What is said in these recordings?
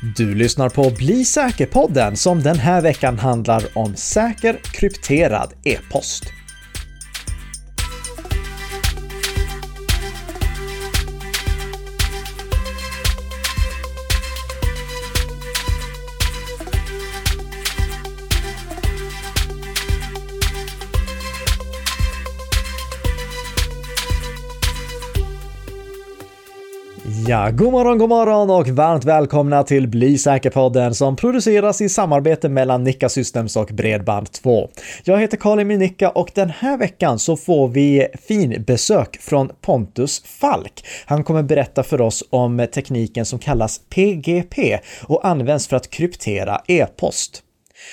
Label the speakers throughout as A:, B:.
A: Du lyssnar på Bli säker-podden som den här veckan handlar om säker krypterad e-post. Ja, god morgon, god morgon och varmt välkomna till Bli säker-podden som produceras i samarbete mellan Nicka Systems och Bredband2. Jag heter Karin Nicka och den här veckan så får vi fin besök från Pontus Falk. Han kommer berätta för oss om tekniken som kallas PGP och används för att kryptera e-post.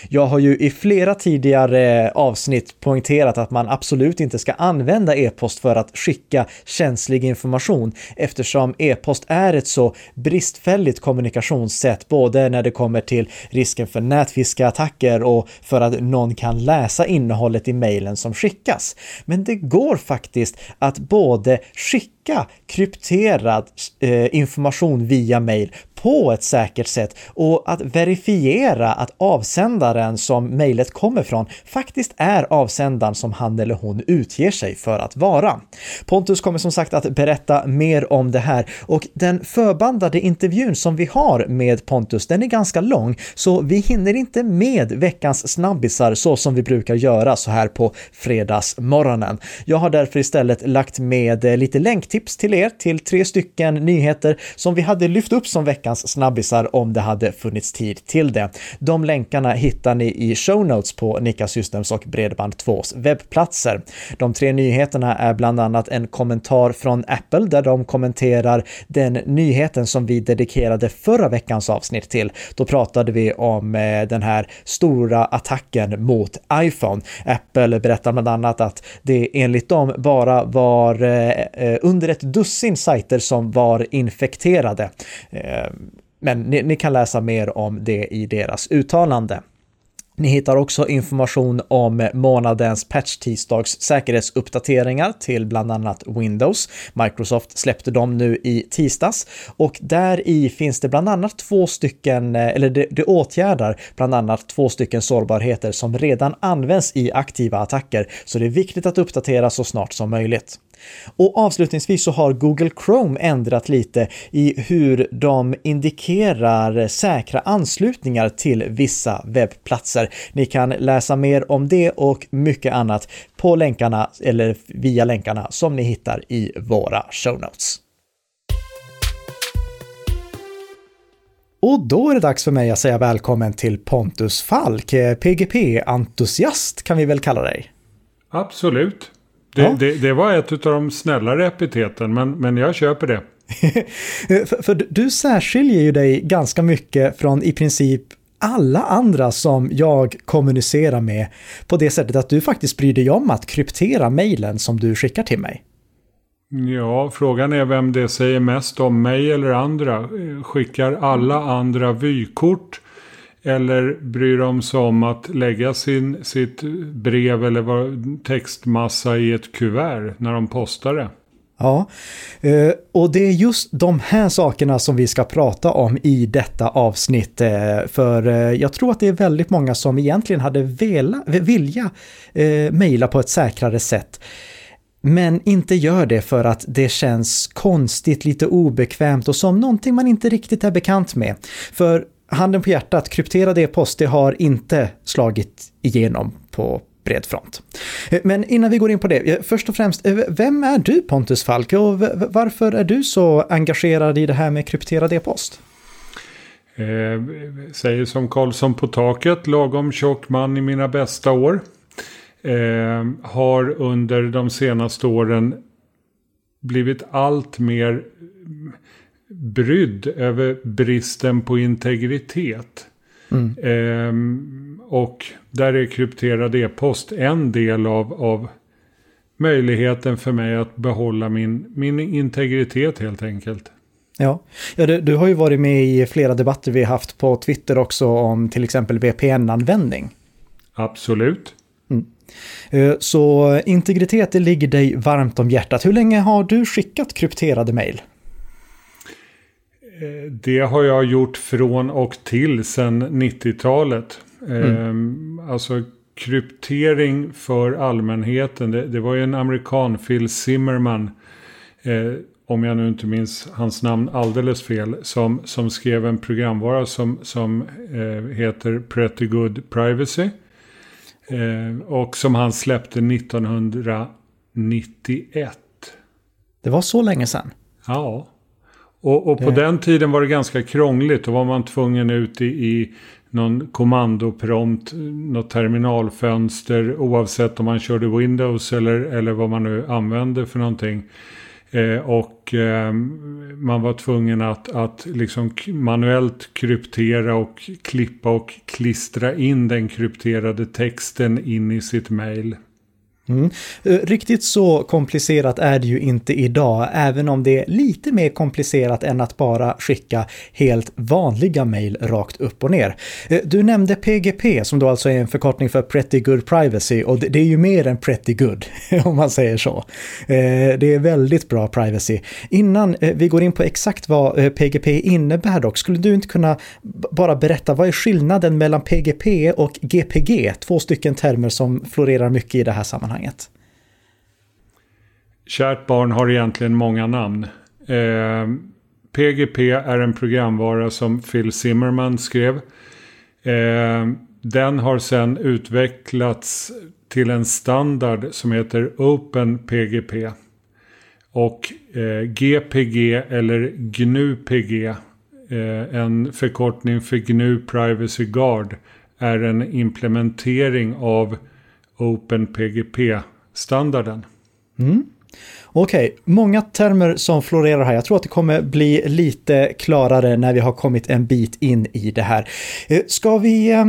A: Jag har ju i flera tidigare eh, avsnitt poängterat att man absolut inte ska använda e-post för att skicka känslig information eftersom e-post är ett så bristfälligt kommunikationssätt både när det kommer till risken för nätfiskeattacker och för att någon kan läsa innehållet i mejlen som skickas. Men det går faktiskt att både skicka krypterad eh, information via mejl på ett säkert sätt och att verifiera att avsändaren som mejlet kommer från faktiskt är avsändaren som han eller hon utger sig för att vara. Pontus kommer som sagt att berätta mer om det här och den förbandade intervjun som vi har med Pontus, den är ganska lång, så vi hinner inte med veckans snabbisar så som vi brukar göra så här på fredagsmorgonen. Jag har därför istället lagt med eh, lite länk tips till er till tre stycken nyheter som vi hade lyft upp som veckans snabbisar om det hade funnits tid till det. De länkarna hittar ni i show notes på Nika Systems och Bredband2s webbplatser. De tre nyheterna är bland annat en kommentar från Apple där de kommenterar den nyheten som vi dedikerade förra veckans avsnitt till. Då pratade vi om eh, den här stora attacken mot iPhone. Apple berättar bland annat att det enligt dem bara var eh, eh, under under ett dussin sajter som var infekterade. Eh, men ni, ni kan läsa mer om det i deras uttalande. Ni hittar också information om månadens patch tisdags säkerhetsuppdateringar till bland annat Windows. Microsoft släppte dem nu i tisdags och där i finns det bland annat två stycken, eh, eller det, det åtgärdar bland annat två stycken sårbarheter som redan används i aktiva attacker, så det är viktigt att uppdatera så snart som möjligt. Och avslutningsvis så har Google Chrome ändrat lite i hur de indikerar säkra anslutningar till vissa webbplatser. Ni kan läsa mer om det och mycket annat på länkarna eller via länkarna som ni hittar i våra show notes. Och då är det dags för mig att säga välkommen till Pontus Falk, eh, PGP-entusiast kan vi väl kalla dig?
B: Absolut. Det, ja. det, det, var ett av de snällare epiteten, men, men jag köper det.
A: för, för du särskiljer ju dig ganska mycket från i princip alla andra som jag kommunicerar med på det sättet att du faktiskt bryr dig om att kryptera mejlen som du skickar till mig.
B: Ja, frågan är vem det säger mest om, mig eller andra. Skickar alla andra vykort eller bryr de sig om att lägga sin, sitt brev eller textmassa i ett kuvert när de postar det?
A: Ja, eh, och det är just de här sakerna som vi ska prata om i detta avsnitt. Eh, för eh, jag tror att det är väldigt många som egentligen hade vela, vilja mejla på ett säkrare sätt. Men inte gör det för att det känns konstigt, lite obekvämt och som någonting man inte riktigt är bekant med. För handen på hjärtat, krypterad e-post, det har inte slagit igenom på bred front. Eh, men innan vi går in på det, eh, först och främst, eh, vem är du Pontus Falk och varför är du så engagerad i det här med krypterad e-post?
B: Eh, säger som Karlsson på taket, lagom tjock man i mina bästa år. Eh, har under de senaste åren blivit allt mer brydd över bristen på integritet. Mm. Ehm, och där är krypterad e-post en del av, av möjligheten för mig att behålla min, min integritet helt enkelt.
A: Ja, ja du, du har ju varit med i flera debatter vi haft på Twitter också om till exempel VPN-användning.
B: Absolut. Mm.
A: Eh, så integritet det ligger dig varmt om hjärtat. Hur länge har du skickat krypterade mejl?
B: Det har jag gjort från och till sedan 90-talet. Mm. Alltså kryptering för allmänheten. Det, det var ju en amerikan, Phil Zimmerman. Eh, om jag nu inte minns hans namn alldeles fel. Som, som skrev en programvara som, som eh, heter Pretty Good Privacy. Eh, och som han släppte 1991.
A: Det var så länge sedan?
B: Ja. Och, och på det... den tiden var det ganska krångligt. Då var man tvungen ut i, i någon kommandoprompt, något terminalfönster oavsett om man körde Windows eller, eller vad man nu använde för någonting. Eh, och eh, man var tvungen att, att liksom manuellt kryptera och klippa och klistra in den krypterade texten in i sitt mail.
A: Mm. Eh, riktigt så komplicerat är det ju inte idag, även om det är lite mer komplicerat än att bara skicka helt vanliga mejl rakt upp och ner. Eh, du nämnde PGP som då alltså är en förkortning för Pretty Good Privacy och det är ju mer än Pretty Good om man säger så. Eh, det är väldigt bra privacy. Innan vi går in på exakt vad PGP innebär dock, skulle du inte kunna bara berätta vad är skillnaden mellan PGP och GPG? Två stycken termer som florerar mycket i det här sammanhanget sammanhanget.
B: Kärt barn har egentligen många namn. Eh, PGP är en programvara som Phil Zimmerman skrev. Eh, den har sedan utvecklats till en standard som heter OpenPGP. Och eh, GPG eller GNU-PG, eh, en förkortning för GNU Privacy Guard, är en implementering av OpenPGP-standarden.
A: Mm. Okej, okay. många termer som florerar här. Jag tror att det kommer bli lite klarare när vi har kommit en bit in i det här. Eh, ska vi eh,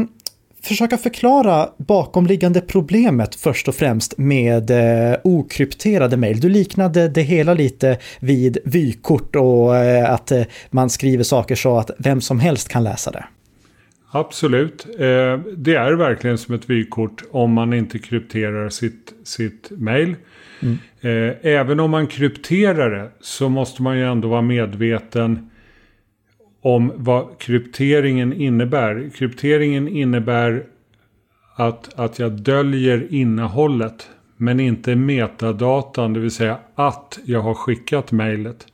A: försöka förklara bakomliggande problemet först och främst med eh, okrypterade mejl. Du liknade det hela lite vid vykort och eh, att man skriver saker så att vem som helst kan läsa det.
B: Absolut. Eh, det är verkligen som ett vykort om man inte krypterar sitt, sitt mail. Mm. Eh, även om man krypterar det så måste man ju ändå vara medveten om vad krypteringen innebär. Krypteringen innebär att, att jag döljer innehållet men inte metadatan, det vill säga att jag har skickat mejlet.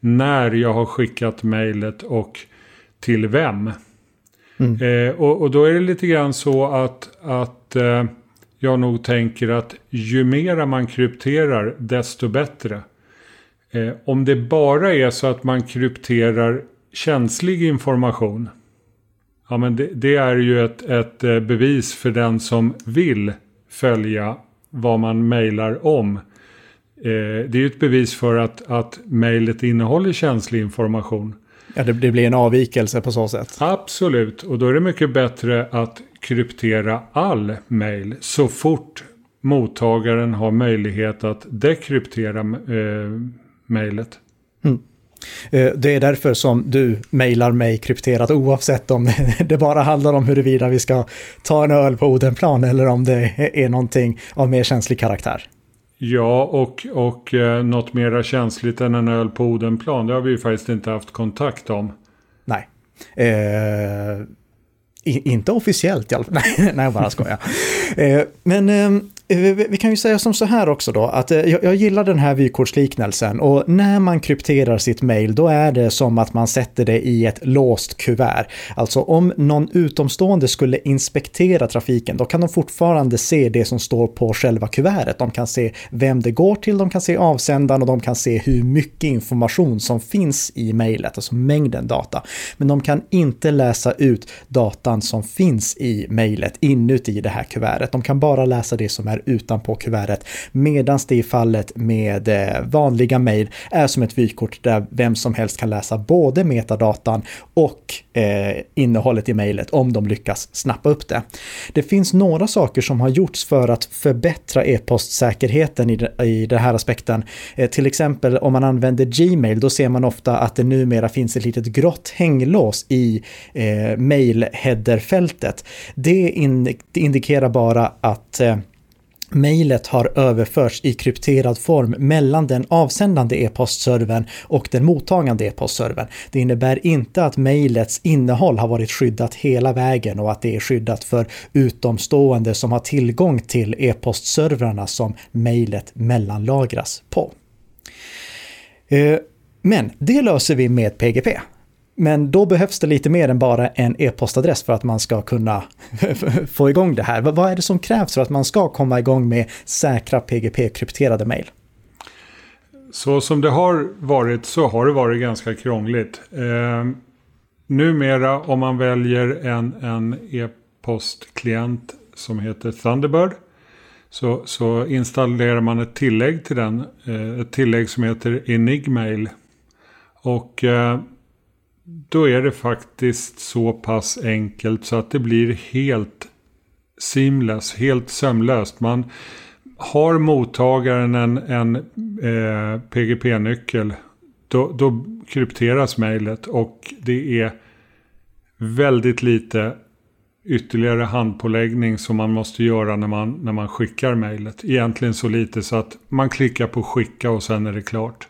B: När jag har skickat mejlet och till vem. Mm. Eh, och, och, då är det lite grann så att, att eh, jag nog tänker att ju mera man krypterar desto bättre. Eh, om det bara är så att man krypterar känslig information. Ja men det, det är ju ett, ett eh, bevis för den som vill följa vad man mejlar om. Eh, det är ju ett bevis för att, att mejlet innehåller känslig information.
A: Ja, det, det blir en avvikelse på så sätt.
B: Absolut, och då är det mycket bättre att kryptera all mail så fort mottagaren har möjlighet att dekryptera eh, mejlet.
A: Mm. Eh, det är därför som du mejlar mig krypterat oavsett om det bara handlar om huruvida vi ska ta en öl på Odenplan eller om det är någonting av mer känslig karaktär.
B: Ja, och, och eh, något mera känsligt än en öl på Odenplan, det har vi ju faktiskt inte haft kontakt om.
A: Nej. Eh, inte officiellt i alla fall. Nej, nej jag bara skojar. eh, men eh, Eh, Eh, vi kan ju säga som så här också då, att eh, jag, gillar den här vykortsliknelsen och när man krypterar sitt mail då är det som att man sätter det i ett låst kuvert. Alltså om någon utomstående skulle inspektera trafiken då kan de fortfarande se det som står på själva kuvertet. De kan se vem det går till, de kan se avsändaren och de kan se hur mycket information som finns i mejlet, alltså mängden data. Men de kan inte läsa ut datan som finns i mejlet inuti det här kuvertet. De kan bara läsa det som är utanpå kuvertet. Medan det i fallet med eh, vanliga mejl är som ett vykort där vem som helst kan läsa både metadatan och eh, innehållet i mejlet om de lyckas snappa upp det. Det finns några saker som har gjorts för att förbättra e-postsäkerheten i, i den här aspekten. Eh, till exempel om man använder Gmail, då ser man ofta att det numera finns ett litet grått hänglås i eh, mail-headerfältet. Det, in, det indikerar bara att eh, Mejlet har överförts i krypterad form mellan den avsändande e-postservern och den mottagande e-postservern. Det innebär inte att mejlets innehåll har varit skyddat hela vägen och att det är skyddat för utomstående som har tillgång till e-postservrarna som mejlet mellanlagras på. Eh, men det löser vi med PGP. Men då behövs det lite mer än bara en e-postadress för att man ska kunna få igång det här. Vad är det som krävs för att man ska komma igång med säkra PGP-krypterade mejl?
B: Så som det har varit så har det varit ganska krångligt. Eh, numera om man väljer en, en e-postklient som heter Thunderbird så, så installerar man ett tillägg till den. Eh, ett tillägg som heter Enigmail. Och eh, då är det faktiskt så pass enkelt så att det blir helt seamless, helt sömlöst. Man har mottagaren en, en eh, PGP-nyckel då, då krypteras mejlet och det är väldigt lite ytterligare handpåläggning som man måste göra när man, när man skickar mejlet. Egentligen så lite så att man klickar på skicka och sen är det klart.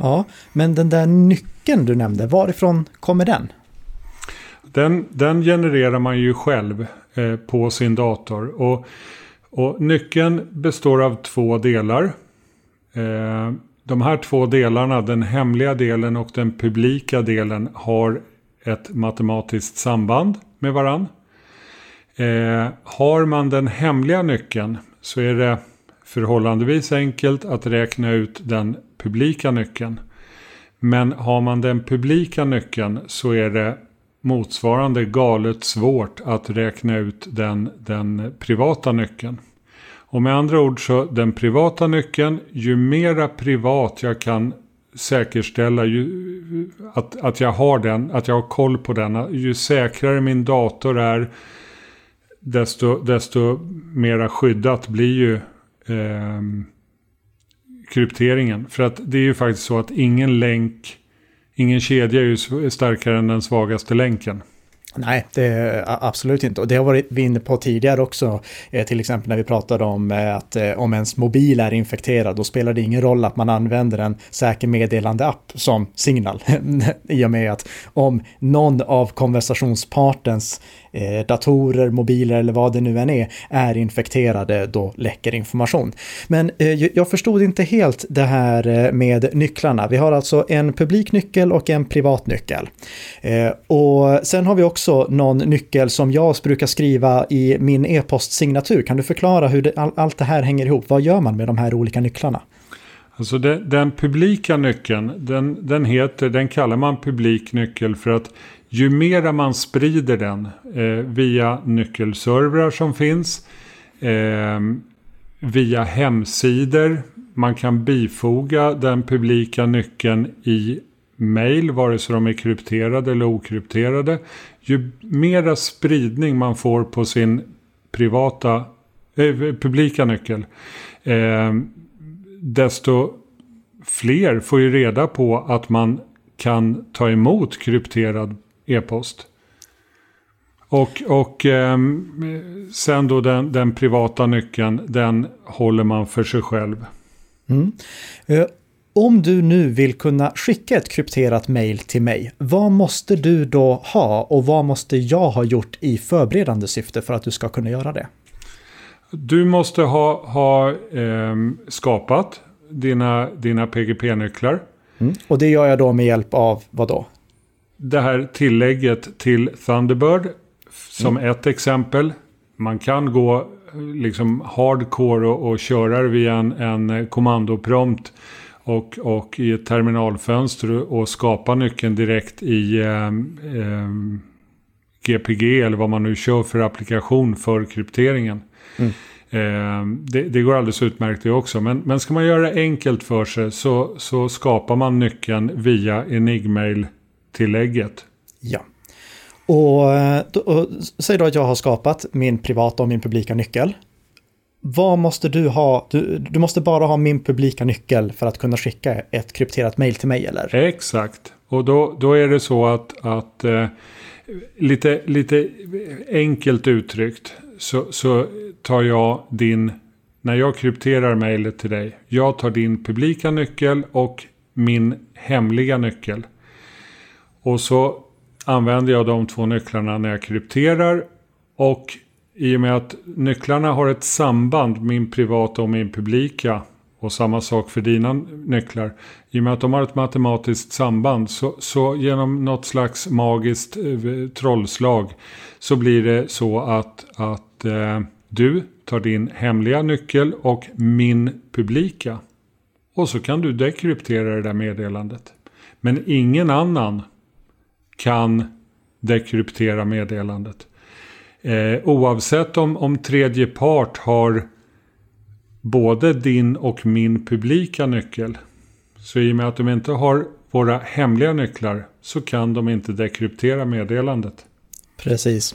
A: Ja, men den där nyckeln du nämnde, varifrån kommer den?
B: Den, den genererar man ju själv eh, på sin dator. Och, och nyckeln består av två delar. Eh, de här två delarna, den hemliga delen och den publika delen, har ett matematiskt samband med varann. Eh, har man den hemliga nyckeln så är det förhållandevis enkelt att räkna ut den publika nyckeln. Men har man den publika nyckeln så är det motsvarande galet svårt att räkna ut den, den privata nyckeln. Och med andra ord så den privata nyckeln, ju mera privat jag kan säkerställa ju, att, att jag har den, att jag har koll på den, ju säkrare min dator är, desto, desto mera skyddat blir ju eh, krypteringen. För att det är ju faktiskt så att ingen länk, ingen kedja är ju starkare än den svagaste länken.
A: Nej, det är absolut inte. Och det har varit vi inne på tidigare också. Eh, till exempel när vi pratade om eh, att eh, om ens mobil är infekterad, då spelar det ingen roll att man använder en säker meddelande-app som signal. I och med att om någon av konversationspartens eh, datorer, mobiler eller vad det nu än är, är infekterade, då läcker information. Men eh, jag förstod inte helt det här eh, med nycklarna. Vi har alltså en publik nyckel och en privat nyckel. Eh, och sen har vi också någon nyckel som jag brukar skriva i min e-postsignatur. Kan du förklara hur det, all, allt det här hänger ihop? Vad gör man med de här olika nycklarna?
B: Alltså den, den publika nyckeln, den, den, heter, den kallar man publik nyckel för att ju mera man sprider den eh, via nyckelservrar som finns, eh, via hemsidor, man kan bifoga den publika nyckeln i mail, vare sig de är krypterade eller okrypterade. Ju mera spridning man får på sin privata, eh, publika nyckel, eh, desto fler får ju reda på att man kan ta emot krypterad e-post. Och, och eh, sen då den, den, privata nyckeln, den håller man för sig själv.
A: Mm. Eh, om du nu vill kunna skicka ett krypterat mail till mig, vad måste du då ha och vad måste jag ha gjort i förberedande syfte för att du ska kunna göra det?
B: Du måste ha, ha eh, skapat dina, dina PGP-nycklar.
A: Mm. Och det gör jag då med hjälp av vad då?
B: Det här tillägget till Thunderbird som mm. ett exempel. Man kan gå liksom hardcore och, och köra via en, en kommandoprompt och, och i ett terminalfönster och skapa nyckeln direkt i eh, eh, GPG eller vad man nu kör för applikation för krypteringen. Mm. Eh, det, det, går alldeles utmärkt det också. Men, men ska man göra det enkelt för sig så, så skapar man nyckeln via Enigmail tillägget.
A: Ja. Och, eh, och, säg då att jag har skapat min privata och min publika nyckel. Vad måste du ha? Du, du måste bara ha min publika nyckel för att kunna skicka ett krypterat mail till mig eller?
B: Exakt. Och då, då är det så att, att eh, lite, lite enkelt uttryckt så, så tar jag din när jag krypterar mejlet till dig. Jag tar din publika nyckel och min hemliga nyckel. Och så använder jag de två nycklarna när jag krypterar. Och i och med att nycklarna har ett samband, min privata och min publika. Och samma sak för dina nycklar. I och med att de har ett matematiskt samband. Så, så genom något slags magiskt eh, trollslag. Så blir det så att, att eh, du tar din hemliga nyckel och min publika. Och så kan du dekryptera det där meddelandet. Men ingen annan kan dekryptera meddelandet. Eh, oavsett om, om tredje part har både din och min publika nyckel. Så i och med att de inte har våra hemliga nycklar så kan de inte dekryptera meddelandet.
A: Precis.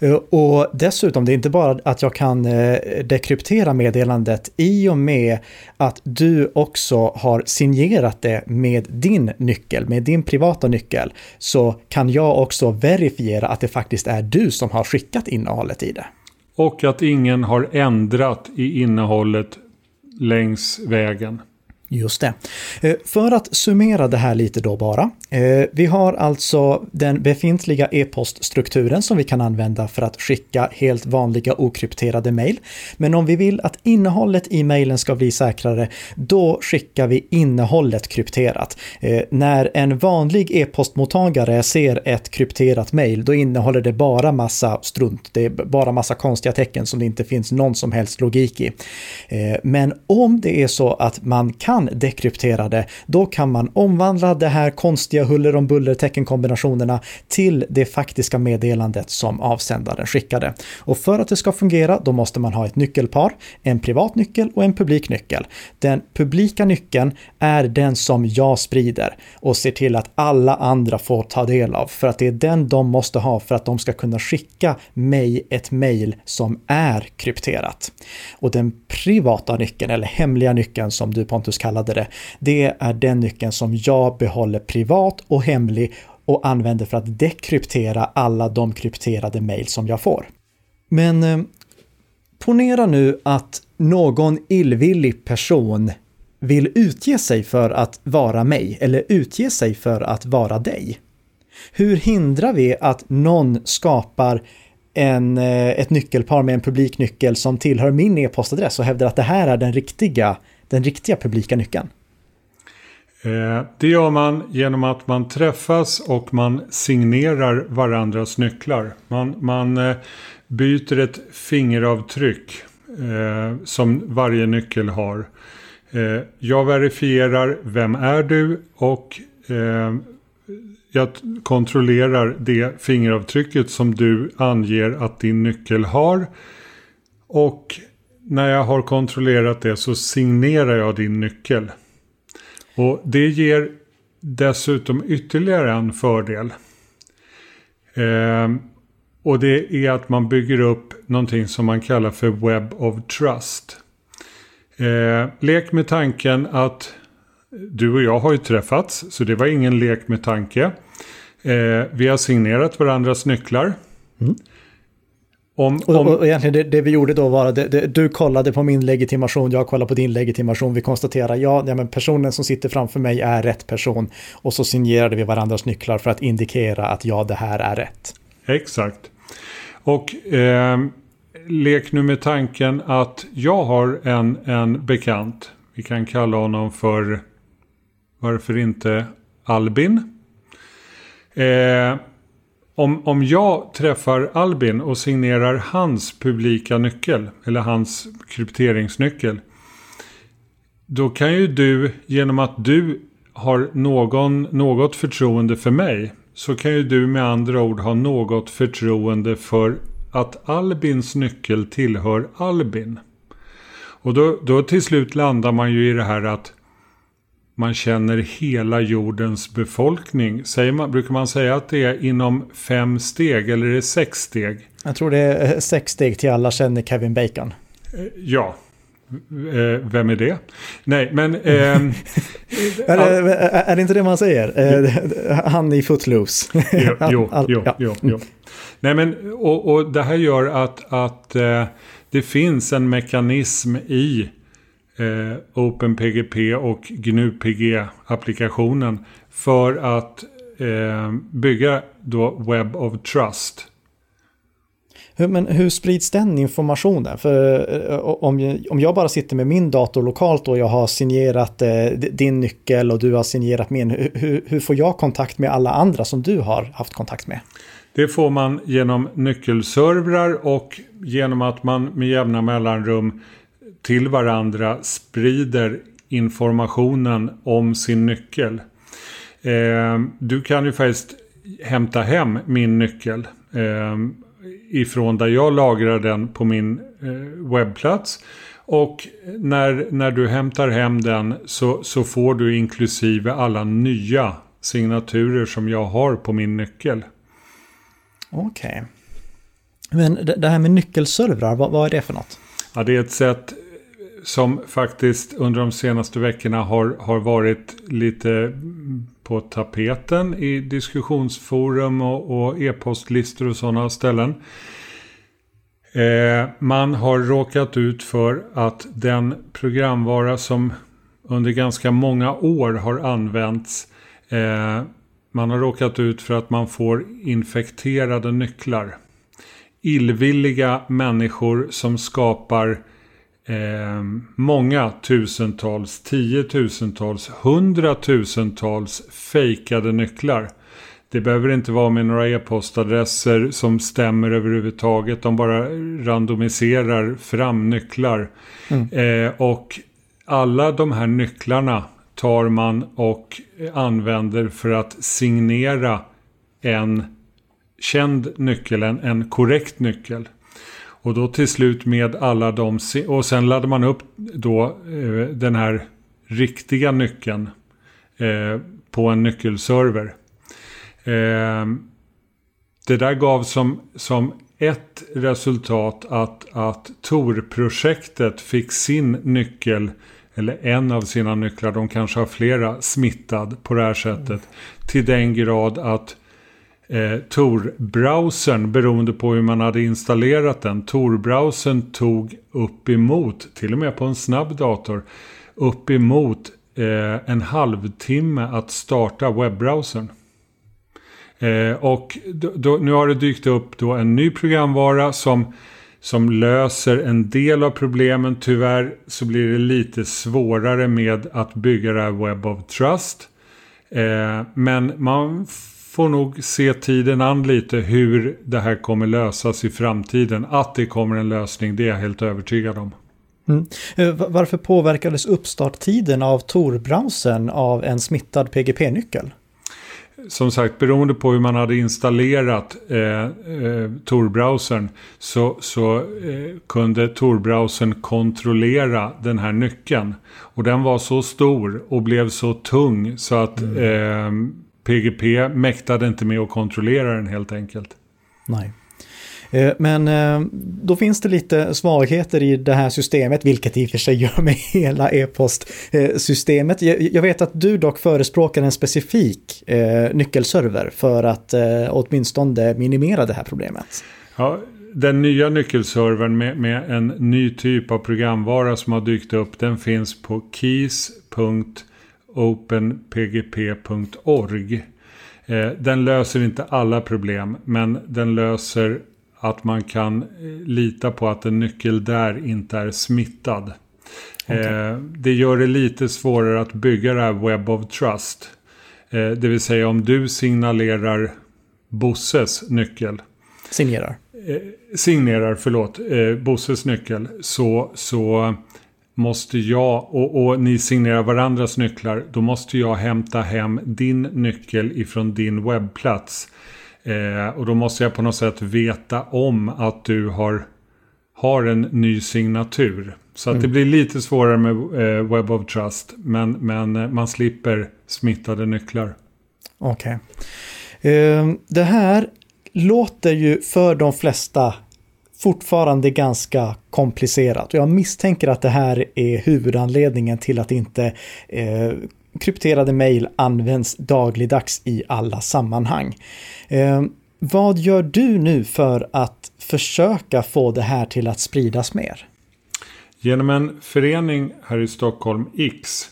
A: Eh, och dessutom, det är inte bara att jag kan eh, dekryptera meddelandet i och med att du också har signerat det med din nyckel, med din privata nyckel, så kan jag också verifiera att det faktiskt är du som har skickat innehållet i det.
B: Och att ingen har ändrat i innehållet längs vägen.
A: Just det. Eh, för att summera det här lite då bara. Eh, vi har alltså den befintliga e-poststrukturen som vi kan använda för att skicka helt vanliga okrypterade mejl. Men om vi vill att innehållet i mejlen ska bli säkrare, då skickar vi innehållet krypterat. Eh, när en vanlig e-postmottagare ser ett krypterat mejl, då innehåller det bara massa strunt. Det är bara massa konstiga tecken som det inte finns någon som helst logik i. Men om det är så att man kan kan dekryptera det, då kan man omvandla det här konstiga huller om buller teckenkombinationerna till det faktiska meddelandet som avsändaren skickade. Och för att det ska fungera, då måste man ha ett nyckelpar, en privat nyckel och en publik nyckel. Den publika nyckeln är den som jag sprider och ser till att alla andra får ta del av, för att det är den de måste ha för att de ska kunna skicka mig ett mejl som är krypterat. Och den privata nyckeln, eller hemliga nyckeln som du Pontus kallade det, det är den nyckeln som jag behåller privat och hemlig och använder för att dekryptera alla de krypterade mejl som jag får. Men eh, ponera nu att någon illvillig person vill utge sig för att vara mig eller utge sig för att vara dig. Hur hindrar vi att någon skapar en, eh, ett nyckelpar med en publiknyckel som tillhör min e-postadress och hävdar att det här är den riktiga den riktiga publika nyckeln?
B: Eh, det gör man genom att man träffas och man signerar varandras nycklar. Man, man eh, byter ett fingeravtryck eh, som varje nyckel har. Eh, jag verifierar vem är du och jag kontrollerar det fingeravtrycket som du anger att din nyckel har. Och när jag har kontrollerat det så signerar jag din nyckel. Och det ger dessutom ytterligare en fördel. Eh, och det är att man bygger upp någonting som man kallar för Web of Trust. Eh, lek med tanken att du och jag har ju träffats, så det var ingen lek med tanke. Eh, vi har signerat varandras nycklar. Mm.
A: Om, om... Och, och, egentligen det, det, vi gjorde då var att du kollade på min legitimation, jag kollade på din legitimation. Vi konstaterar ja, ja men personen som sitter framför mig är rätt person. Och så signerade vi varandras nycklar för att indikera att ja, det här är rätt.
B: Exakt. Och eh, lek nu med tanken att jag har en, en bekant. Vi kan kalla honom för, varför inte Albin. Eh, om, om jag träffar Albin och signerar hans publika nyckel, eller hans krypteringsnyckel. Då kan ju du, genom att du har någon, något förtroende för mig, så kan ju du med andra ord ha något förtroende för att Albins nyckel tillhör Albin. Och då, då till slut landar man ju i det här att man känner hela jordens befolkning. Säger man, brukar man säga att det är inom fem steg eller är det sex steg?
A: Jag tror det är eh, sex steg till alla känner Kevin Bacon.
B: Eh, ja. Eh, vem är det? Nej, men... Eh,
A: är, det, är, det inte det man säger? Han i Footloose.
B: jo, jo, jo, jo, jo. Nej, men och, och det här gör att, att det finns en mekanism i eh, OpenPGP och GNU-PG-applikationen för att eh, bygga då Web of Trust.
A: Hur, men hur sprids den informationen? För eh, om, om jag bara sitter med min dator lokalt och jag har signerat eh, din nyckel och du har signerat min, hur, hur får jag kontakt med alla andra som du har haft kontakt med?
B: Det får man genom nyckelservrar och genom att man med jämna mellanrum till varandra sprider informationen om sin nyckel. Eh, du kan ju faktiskt hämta hem min nyckel eh, ifrån där jag lagrar den på min eh, webbplats. Och när, när du hämtar hem den så, så får du inklusive alla nya signaturer som jag har på min nyckel.
A: Okej. Okay. Men det här med nyckelservrar, vad, vad är det för något?
B: Ja, det är ett sätt som faktiskt under de senaste veckorna har, har varit lite på tapeten i diskussionsforum och, och e-postlistor och sådana ställen. Eh, man har råkat ut för att den programvara som under ganska många år har använts eh, man har råkat ut för att man får infekterade nycklar. Illvilliga människor som skapar eh, många tusentals, tiotusentals, hundratusentals fejkade nycklar. Det behöver inte vara med några e-postadresser som stämmer överhuvudtaget. De bara randomiserar fram nycklar. Mm. Eh, och alla de här nycklarna tar man och använder för att signera en känd nyckel, en, en korrekt nyckel. Och då till slut med alla de... Och sen laddar man upp då eh, den här riktiga nyckeln eh, på en nyckelserver. Eh, det där gav som, som ett resultat att, att Tor-projektet fick sin nyckel eller en av sina nycklar, de kanske har flera, smittad på det här sättet. Mm. Till den grad att eh, Tor-browsern, beroende på hur man hade installerat den, Tor-browsern tog uppemot, till och med på en snabb dator, uppemot eh, en halvtimme att starta webbrowsern. Eh, och då, då, nu har det dykt upp då en ny programvara som som löser en del av problemen. Tyvärr så blir det lite svårare med att bygga det här Web of Trust. Eh, men man får nog se tiden an lite hur det här kommer lösas i framtiden. Att det kommer en lösning, det är jag helt övertygad om.
A: Mm. Eh, varför påverkades uppstarttiden av Tor-browsern av en smittad PGP-nyckel?
B: som sagt, beroende på hur man hade installerat eh, eh, Tor-browsern så, så eh, kunde Tor-browsern kontrollera den här nyckeln. Och den var så stor och blev så tung så att mm. eh, PGP mäktade inte med att kontrollera den helt enkelt.
A: Nej. Eh, men eh, då finns det lite svagheter i det här systemet, vilket i och för sig gör med hela e-postsystemet. Jag vet att du dock förespråkar en specifik eh, nyckelserver för att åtminstone minimera det här problemet.
B: Ja, den nya nyckelservern med, med en ny typ av programvara som har dykt upp, den finns på keys.openpgp.org. Den löser inte alla problem, men den löser att man kan eh, lita på att en nyckel där inte är smittad. Okay. Eh, det gör det lite svårare att bygga det här Web of Trust. Eh, det vill säga om du signalerar Bosses nyckel.
A: Signerar.
B: signerar, förlåt, Bosses nyckel. Så, så måste jag, och, och, ni signerar varandras nycklar, då måste jag hämta hem din nyckel ifrån din webbplats. Eh, och då måste jag på något sätt veta om att du har, har en ny signatur. Så mm. att det blir lite svårare med eh, Web of Trust. Men, men eh, man slipper smittade nycklar.
A: Okej. Okay. Eh, det här låter ju för de flesta fortfarande ganska komplicerat. Jag misstänker att det här är huvudanledningen till att inte eh, krypterade mejl används dagligdags i alla sammanhang. Eh, vad gör du nu för att försöka få det här till att spridas mer?
B: Genom en förening här i Stockholm, X,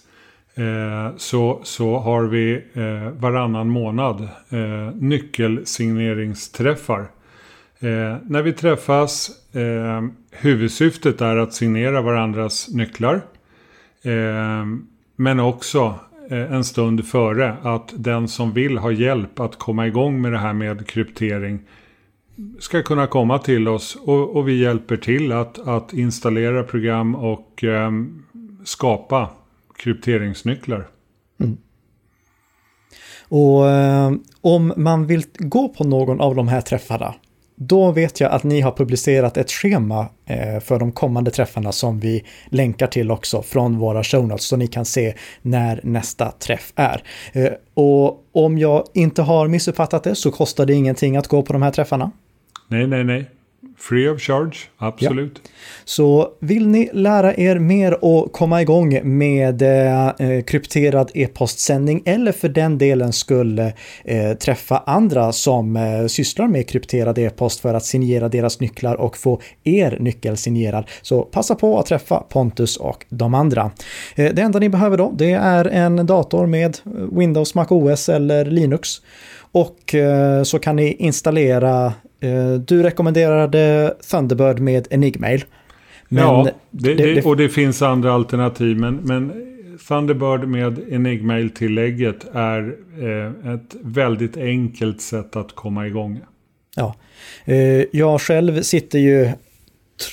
B: eh, så, så har vi eh, varannan månad eh, nyckelsigneringsträffar. Eh, när vi träffas, eh, huvudsyftet är att signera varandras nycklar. Eh, men också eh, en stund före att den som vill ha hjälp att komma igång med det här med kryptering ska kunna komma till oss och, och vi hjälper till att, att installera program och eh, skapa krypteringsnycklar. Mm.
A: Och eh, om man vill gå på någon av de här träffarna, då vet jag att ni har publicerat ett schema eh, för de kommande träffarna som vi länkar till också från våra show notes så ni kan se när nästa träff är. Eh, och om jag inte har missuppfattat det så kostar det ingenting att gå på de här träffarna.
B: Nej, nej, nej. Free of charge, absolut. Ja.
A: Så vill ni lära er mer och komma igång med eh, eh, krypterad e-postsändning eller för den delen skulle eh, träffa andra som eh, sysslar med krypterad e-post för att signera deras nycklar och få er nyckel signerad så passa på att träffa Pontus och de andra. Eh, det enda ni behöver då det är en dator med Windows, Mac OS eller Linux och eh, så kan ni installera du rekommenderade Thunderbird med Enigmail.
B: Ja, det, det, det, och det finns andra alternativ. Men, men Thunderbird med Enigmail-tillägget är eh, ett väldigt enkelt sätt att komma igång.
A: Ja, eh, jag själv sitter ju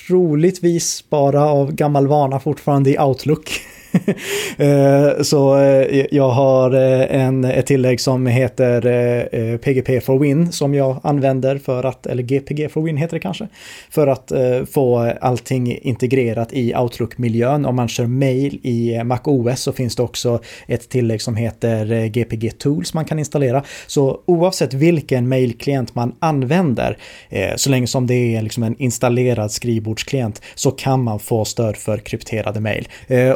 A: troligtvis bara av gammal vana fortfarande i Outlook. Eh, så eh, jag har eh, en, ett tillägg som heter PGP for Win som jag använder för att, eller GPG for Win heter det kanske, för att få allting integrerat i Outlook-miljön. Om man kör mail i Mac OS så finns det också ett tillägg som heter GPG Tools man kan installera. Så oavsett vilken mailklient man använder, så länge som det är liksom en installerad skrivbordsklient, så kan man få stöd för krypterade mail.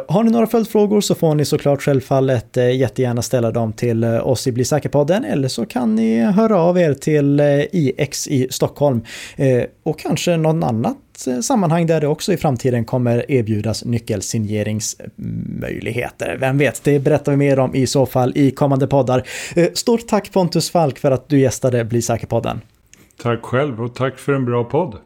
A: Har ni några några följdfrågor så får ni såklart självfallet eh, jättegärna ställa dem till eh, oss i Bli säker-podden eller så kan ni höra av er till eh, IX i Stockholm och kanske någon annat sammanhang där det också i framtiden kommer erbjudas nyckelsigneringsmöjligheter. Vem vet, det berättar vi mer om i så fall i kommande poddar. Stort tack Pontus Falk för att du gästade Bli säker-podden.
B: Tack själv och tack för en bra podd.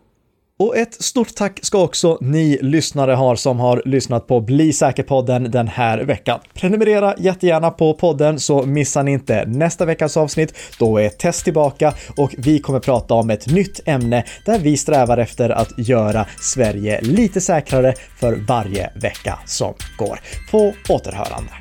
A: Och ett stort tack ska också ni lyssnare ha som har lyssnat på Bli säker-podden den här veckan. Prenumerera jättegärna på podden så missar ni inte nästa veckas avsnitt. Då är Test tillbaka och vi kommer prata om ett nytt ämne där vi strävar efter att göra Sverige lite säkrare för varje vecka som går. På återhörande.